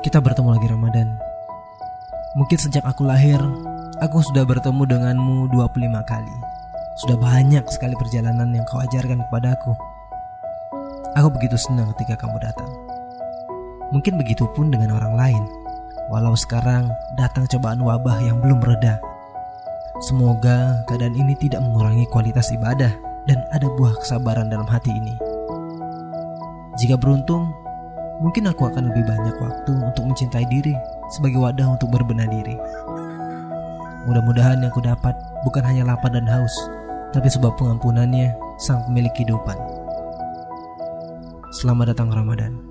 kita bertemu lagi Ramadan. Mungkin sejak aku lahir, aku sudah bertemu denganmu 25 kali. Sudah banyak sekali perjalanan yang kau ajarkan kepada aku. Aku begitu senang ketika kamu datang. Mungkin begitu pun dengan orang lain. Walau sekarang datang cobaan wabah yang belum reda. Semoga keadaan ini tidak mengurangi kualitas ibadah dan ada buah kesabaran dalam hati ini. Jika beruntung, mungkin aku akan lebih banyak waktu untuk mencintai diri sebagai wadah untuk berbenah diri. Mudah-mudahan yang ku dapat bukan hanya lapar dan haus, tapi sebab pengampunannya sang pemilik kehidupan. Selamat datang Ramadan.